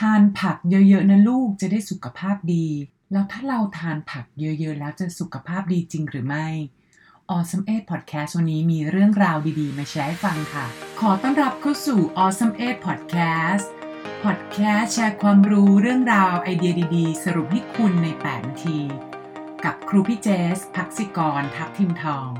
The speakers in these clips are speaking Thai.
ทานผักเยอะๆนะลูกจะได้สุขภาพดี แล้วถ้าเราทานผักเยอะๆ แล้วจะสุขภาพดีจริงหรือไม่ Awesome 8 Podcast วันนี้มีเรื่องราวดีๆ มาแชร์ให้ฟังค่ะ ขอต้อนรับเข้าสู่ Awesome 8 Podcast Podcast แชร์ความรู้เรื่องราวไอเดียดีๆ สรุปให้คุณใน 8 นาที กับครูพี่เจส พักศิกร ทับทิมทอง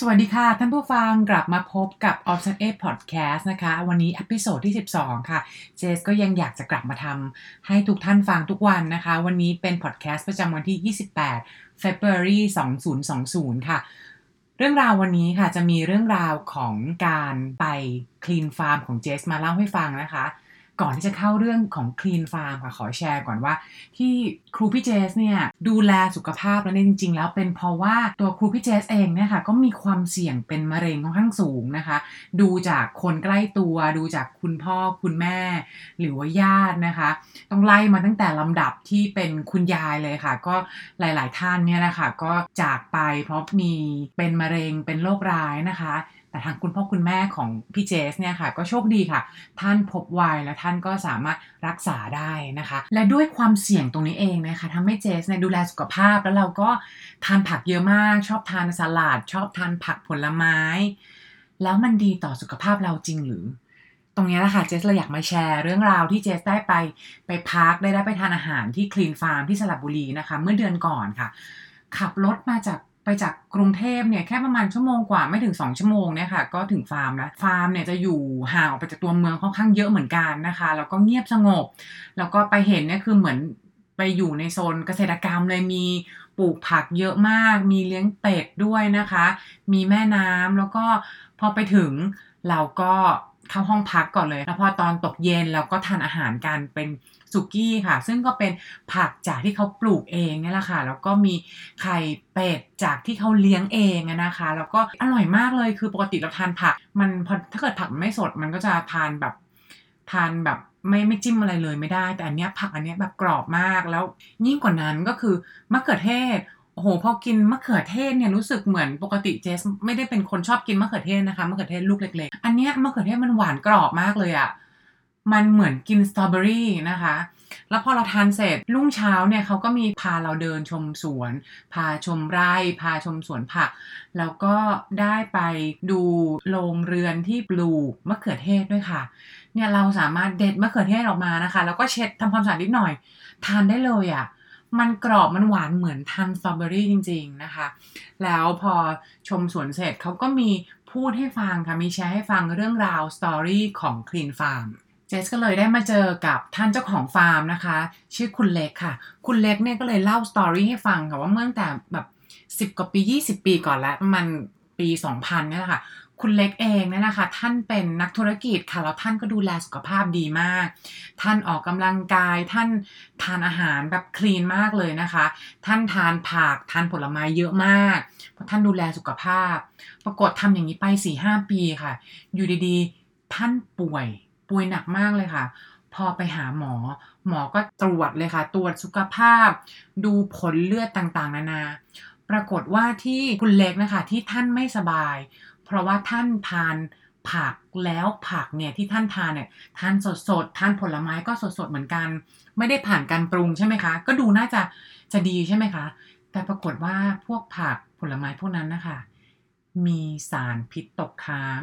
สวัสดีค่ะท่านผู้ฟังกลับมาพบกับ Awesome 8 Podcast นะคะ วันนี้ episode ที่ 12 ค่ะ เจสก็ยังอยากจะกลับมาทำให้ทุกท่านฟังทุกวันนะคะ วันนี้เป็นพอดแคสต์ประจำวันที่ 28 February 2020 ค่ะ เรื่องราววันนี้ค่ะจะมีเรื่องราวของการไป Clean Farm ของเจสมาเล่าให้ฟังนะคะ ก่อนที่จะเข้าเรื่องของ Clean Farm ค่ะขอแชร์ก่อนว่า ที่ครูพี่เจสเนี่ยดูแลสุขภาพแล้วเนี่ยจริง ๆ แล้วเป็นเพราะว่าตัวครูพี่เจสเองเนี่ยค่ะก็มีความเสี่ยงเป็นมะเร็งค่อนข้างสูงนะคะ ดูจากคนใกล้ตัว ดูจากคุณพ่อคุณแม่ หรือว่าญาตินะคะ ต้องไล่มาตั้งแต่ลำดับที่เป็นคุณยายเลยค่ะ ก็หลาย ๆ ท่านเนี่ยนะคะก็จากไปเพราะมีเป็นมะเร็งเป็นโรคร้ายนะคะ แต่ทางคุณพ่อคุณแม่ของพี่เจสเนี่ยค่ะก็โชคดีค่ะ ท่านพบไวและท่านก็สามารถรักษาได้นะคะ และด้วยความเสี่ยงตรงนี้เองนะคะทำให้เจสเนี่ยดูแลสุขภาพแล้วเราก็ทานผักเยอะมาก ชอบทานสลัดชอบทานผักผลไม้ แล้วมันดีต่อสุขภาพเราจริงหรือตรงนี้แหละค่ะเจสเลยอยากมาแชร์เรื่องราวที่เจสได้ไปไปพักได้ได้ไปทานอาหารที่คลีนฟาร์มที่สระบุรีนะคะ เมื่อเดือนก่อนค่ะ ขับรถมาจาก ไปจากกรุงเทพเนี่ยแค่ประมาณชั่วโมงกว่าไม่ถึง 2 ชั่วโมงเนี่ยค่ะก็ถึงฟาร์มแล้วฟาร์มเนี่ยจะอยู่ห่างออกไปจากตัวเมืองค่อนข้างเยอะเหมือนกันนะคะ แล้วก็เงียบสงบ แล้วก็ไปเห็นเนี่ยคือเหมือนไปอยู่ในโซนเกษตรกรรมเลยมีปลูกผักเยอะมาก มีเลี้ยงเป็ดด้วยนะคะ มีแม่น้ำแล้วก็พอไปถึงเราก็ เข้าห้องพักก่อนเลย แล้วพอตอนตกเย็นเราก็ทานอาหารกันเป็นสุกี้ค่ะ ซึ่งก็เป็นผักจากที่เขาปลูกเองนี่แหละค่ะ แล้วก็มีไข่เป็ดจากที่เขาเลี้ยงเองนะคะ แล้วก็อร่อยมากเลย คือปกติเราทานผัก มันพอถ้าเกิดผักไม่สดมันก็จะทานแบบทานแบบไม่ไม่จิ้มอะไรเลยไม่ได้ แต่อันเนี้ยผักอันเนี้ยแบบกรอบมาก แล้วยิ่งกว่านั้นก็คือมะเขือเทศ โอ้โหพอกินมะเขือเทศเนี่ยรู้สึกเหมือนปกติเจสไม่ได้เป็นคนชอบกินมะเขือเทศนะคะมะเขือเทศลูกเล็กๆ อันเนี้ยมะเขือเทศมันหวานกรอบมากเลยอะ่ะมันเหมือนกินสตรอเบอรี่นะคะ แล้วพอเราทานเสร็จรุ่งเช้าเนี่ยเขาก็มีพาเราเดินชมสวน พาชมไร่ พาชมสวนผัก แล้วก็ได้ไปดูโรงเรือนที่ปลูกมะเขือเทศด้วยค่ะ เนี่ยเราสามารถเด็ดมะเขือเทศออกมานะคะ แล้วก็เช็ดทำความสะอาดนิดหน่อย ทานได้เลยอะค่ะ มันกรอบมันหวานเหมือนทานสตรอเบอรี่จริง ๆนะคะ แล้วพอชมสวนเสร็จเขาก็มีพูดให้ฟังค่ะ มีแชร์ให้ฟังเรื่องราว story ของ clean farm เจสก็เลยได้มาเจอกับท่านเจ้าของฟาร์มนะคะ ชื่อคุณเล็กค่ะ คุณเล็กเนี่ยก็เลยเล่า story ให้ฟังค่ะว่าเมื่อตั้งแต่แบบ10กว่าปี 20 ปีก่อนแล้วประมาณ ปี 2000เนี่ยแหละค่ะคุณเล็กเองเนี่ยนะคะ ท่านเป็นนักธุรกิจค่ะ แล้วท่านก็ดูแลสุขภาพดีมาก ท่านออกกำลังกายท่านทานอาหารแบบคลีนมากเลยนะคะ ท่านทานผักทานผลไม้เยอะมากเพราะท่านดูแลสุขภาพ ปรากฏทำอย่างนี้ไป4-5ปีค่ะ อยู่ดีๆ ท่านป่วยป่วยหนักมากเลยค่ะ พอไปหาหมอ หมอก็ตรวจเลยค่ะ ตรวจสุขภาพ ดูผลเลือดต่างๆ นานา ปรากฏว่าที่คุณเล็กนะคะที่ท่านไม่สบาย เพราะว่าท่านทานผักแล้วผักเนี่ยที่ท่านทานเนี่ยทานสดๆทานผลไม้ก็สดๆเหมือนกัน ไม่ได้ผ่านการปรุงใช่ไหมคะ ก็ดูน่าจะจะดีใช่ไหมคะ แต่ปรากฏว่าพวกผักผลไม้พวกนั้นนะคะมีสารพิษตกค้าง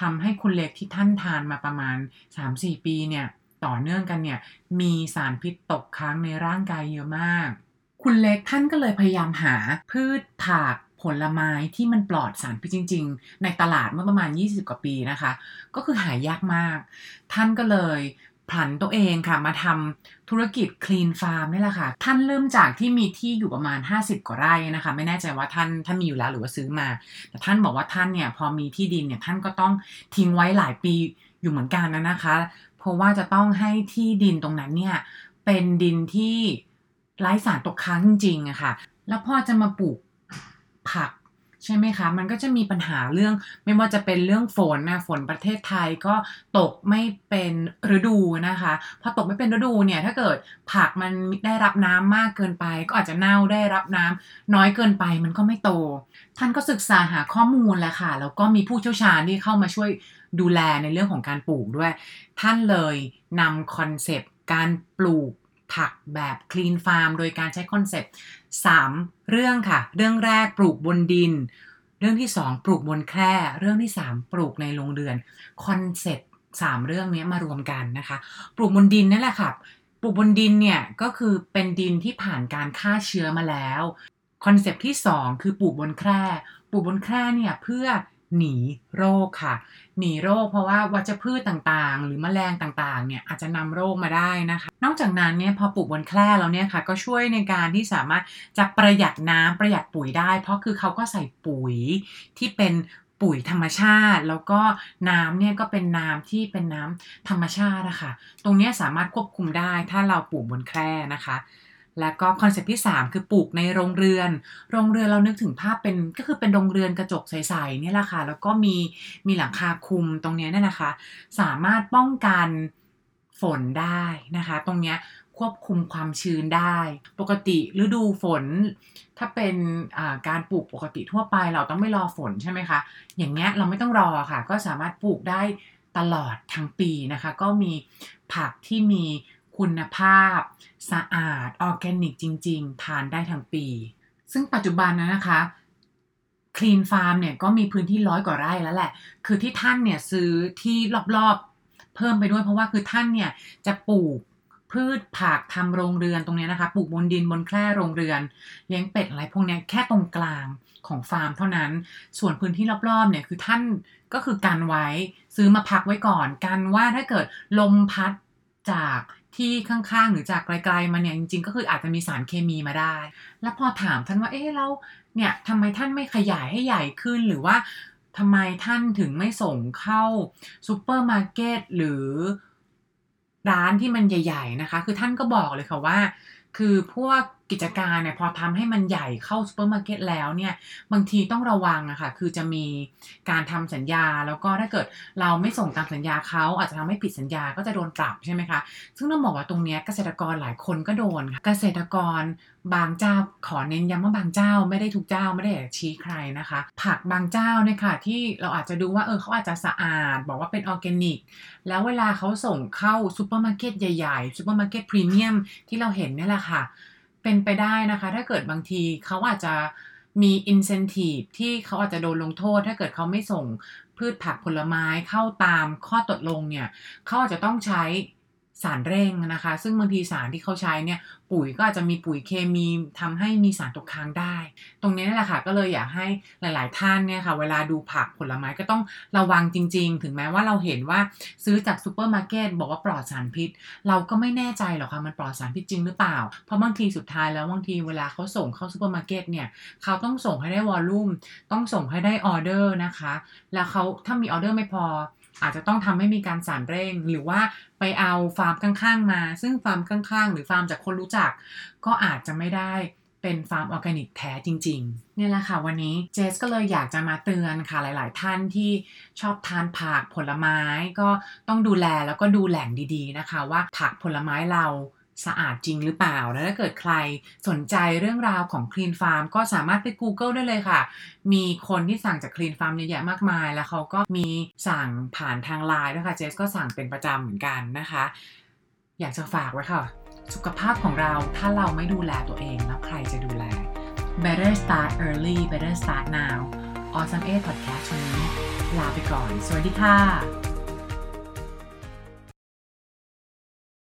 ทำให้คุณเล็กที่ท่านทานมาประมาณ 3-4 ปีเนี่ยต่อเนื่องกันเนี่ยมีสารพิษตกค้างในร่างกายเยอะมาก คุณเล็กท่านก็เลยพยายามหาพืชผักผลไม้ที่มันปลอดสารพิษจริง ๆ ในตลาดเมื่อประมาณ 20 กว่าปีนะคะ ก็คือหายากมาก ท่านก็เลยผันตัวเองค่ะมาทำธุรกิจ Clean Farm นี่แหละค่ะ ท่านเริ่มจากที่มีที่อยู่ประมาณ 50 กว่าไร่นะคะ ไม่แน่ใจว่าท่านท่านมีอยู่แล้วหรือว่าซื้อมา แต่ท่านบอกว่าท่านเนี่ยพอมีที่ดินเนี่ยท่านก็ต้องทิ้งไว้หลายปีอยู่เหมือนกันนะนะคะ เพราะว่าจะต้องให้ที่ดินตรงนั้นเนี่ยเป็นดินที่ ไร้สารตกค้างจริงๆอะค่ะ แล้วพอจะมาปลูกผักใช่ไหมคะ มันก็จะมีปัญหาเรื่องไม่ว่าจะเป็นเรื่องฝนนะฝนประเทศไทยก็ตกไม่เป็นฤดูนะคะ พอตกไม่เป็นฤดูเนี่ย ถ้าเกิดผักมันได้รับน้ำมากเกินไป ก็อาจจะเน่าได้รับน้ำน้อยเกินไปมันก็ไม่โต ท่านก็ศึกษาหาข้อมูลแหละค่ะ แล้วก็มีผู้เชี่ยวชาญที่เข้ามาช่วยดูแลในเรื่องของการปลูกด้วย ท่านเลยนำ concept การปลูก ผักแบบ clean farm โดยการใช้ concept 3เรื่องค่ะ เรื่องแรกปลูกบนดิน เรื่องที่ 2 ปลูกบนแคร่ เรื่องที่ 3 ปลูกในโรงเรือน concept สามเรื่องนี้มารวมกันนะคะ ปลูกบนดินนั่นแหละค่ะปลูกบนดินเนี่ยก็คือเป็นดินที่ผ่านการฆ่าเชื้อมาแล้ว concept ที่ 2 คือปลูกบนแคร่ปลูกบนแคร่เนี่ยเพื่อ หนีโรคค่ะ หนีโรคเพราะว่าวัชพืชต่างๆ หรือแมลงต่างๆเนี่ยอาจจะนำโรคมาได้นะคะ นอกจากนั้นเนี่ยพอปลูกบนแคร่แล้วเนี่ยค่ะก็ช่วยในการที่สามารถจะประหยัดน้ำประหยัดปุ๋ยได้ เพราะคือเขาก็ใส่ปุ๋ยที่เป็นปุ๋ยธรรมชาติ แล้วก็น้ำเนี่ยก็เป็นน้ำที่เป็นน้ำธรรมชาตินะคะตรงนี้สามารถควบคุมได้ถ้าเราปลูกบนแคร่นะคะ แล้วก็ concept ที่ 3 คือปลูกในโรงเรือน โรงเรือนเรานึกถึงภาพเป็นก็คือเป็นโรงเรือนกระจกใสๆนี่แหละค่ะ แล้วก็มีมีหลังคาคุมตรงนี้เนี่ยนะคะ สามารถป้องกันฝนได้นะคะ ตรงนี้ควบคุมความชื้นได้ ปกติฤดูฝน ถ้าเป็นการปลูกปกติทั่วไปเราต้องไม่รอฝนใช่ไหมคะ อย่างเงี้ยเราไม่ต้องรอค่ะ ก็สามารถปลูกได้ตลอดทั้งปีนะคะ ก็มีผักที่มี คุณภาพ สะอาด ออร์แกนิกจริง ๆ ทานได้ทั้งปี ซึ่งปัจจุบันนะนะคะ clean farm เนี่ยก็มีพื้นที่ร้อยกว่าไร่แล้วแหละ คือที่ท่านเนี่ยซื้อที่รอบๆ เพิ่มไปด้วยเพราะว่าคือท่านเนี่ยจะปลูกพืชผักทำโรงเรือนตรงนี้นะคะ ปลูกบนดินบนแคร่โรงเรือน เลี้ยงเป็ดอะไรพวกนี้แค่ตรงกลางของฟาร์มเท่านั้น ส่วนพื้นที่รอบๆเนี่ยคือท่านก็คือการไว้ซื้อมาพักไว้ก่อน กันว่าถ้าเกิดลมพัด จากที่ข้างๆ หรือจากไกลๆมาเนี่ยจริงๆ ก็คืออาจจะมีสารเคมีมาได้ แล้วพอถามท่านว่าเอ๊ะแล้วเนี่ยทำไมท่านไม่ขยายให้ใหญ่ขึ้นหรือว่าทำไมท่านถึงไม่ส่งเข้าซูเปอร์มาร์เก็ตหรือร้านที่มันใหญ่ ๆนะคะ คือท่านก็บอกเลยค่ะว่า คือพวก กิจการเนี่ยพอทำให้มันใหญ่เข้าซูเปอร์มาร์เก็ตแล้วเนี่ยบางทีต้องระวังอะค่ะคือจะมีการทำสัญญา แล้วก็ถ้าเกิดเราไม่ส่งตามสัญญาเขาอาจจะทำให้ผิดสัญญาก็จะโดนปรับใช่ไหมคะซึ่งต้องบอกว่าตรงนี้เกษตรกรหลายคนก็โดนค่ะเกษตรกรบางเจ้าขอเน้นย้ำว่าบางเจ้าไม่ได้ทุกเจ้าไม่ได้ชี้ใครนะคะ ผักบางเจ้าเนี่ยค่ะที่เราอาจจะดูว่าเออเขาอาจจะสะอาด บอกว่าเป็นออร์แกนิก แล้วเวลาเขาส่งเข้าซูเปอร์มาร์เก็ตใหญ่ๆซูเปอร์มาร์เก็ตพรีเมียมที่เราเห็นนี่แหละค่ะ เป็นไปได้นะคะ ถ้าเกิดบางทีเขาอาจจะมี incentive ที่เขาอาจจะโดนลงโทษ ถ้าเกิดเขาไม่ส่งพืชผักผลไม้เข้าตามข้อตกลงเนี่ยเขาอาจจะต้องใช้ สารเร่งนะคะ ซึ่งบางทีสารที่เขาใช้เนี่ยปุ๋ยก็อาจจะมีปุ๋ยเคมีทำให้มีสารตกค้างได้ ตรงนี้นี่แหละค่ะก็เลยอยากให้หลาย ๆ ท่านเนี่ยค่ะเวลาดูผักผลไม้ก็ต้องระวังจริง ๆ ถึงแม้ว่าเราเห็นว่าซื้อจากซูเปอร์มาร์เก็ตบอกว่าปลอดสารพิษ เราก็ไม่แน่ใจหรอกค่ะมันปลอดสารพิษจริงหรือเปล่า เพราะบางทีสุดท้ายแล้วบางทีเวลาเขาส่งเข้าซูเปอร์มาร์เก็ตเนี่ยเขาต้องส่งให้ได้ volume ต้องส่งให้ได้ออเดอร์นะคะ แล้วเขาถ้ามีออเดอร์ไม่พอ อาจจะต้องทำให้มีการสารเร่ง หรือว่าไปเอาฟาร์มข้างๆมา ซึ่งฟาร์มข้างๆ หรือฟาร์มจากคนรู้จัก ก็อาจจะไม่ได้เป็นฟาร์มออร์แกนิกแท้จริงๆนี่แหละค่ะวันนี้เจสก็เลยอยากจะมาเตือนค่ะหลาย ๆ ท่านที่ชอบทานผักผลไม้ก็ต้องดูแลแล้วก็ดูแหล่งดีๆนะคะ ว่าผักผลไม้เรา สะอาดจริงหรือเปล่า แล้วถ้าเกิดใครสนใจเรื่องราวของ Clean Farm ก็สามารถไป Google ได้เลยค่ะ มีคนที่สั่งจาก Clean Farm เยอะแยะมากมาย แล้วเขาก็มีสั่งผ่านทางไลน์ด้วยค่ะ เจสก็สั่งเป็นประจำเหมือนกันนะคะ อยากจะฝากไว้ค่ะ สุขภาพของเราถ้าเราไม่ดูแลตัวเองแล้วใครจะดูแล Better start early better start now Awesome 8 Podcast วันนี้ลาไปก่อน สวัสดีค่ะ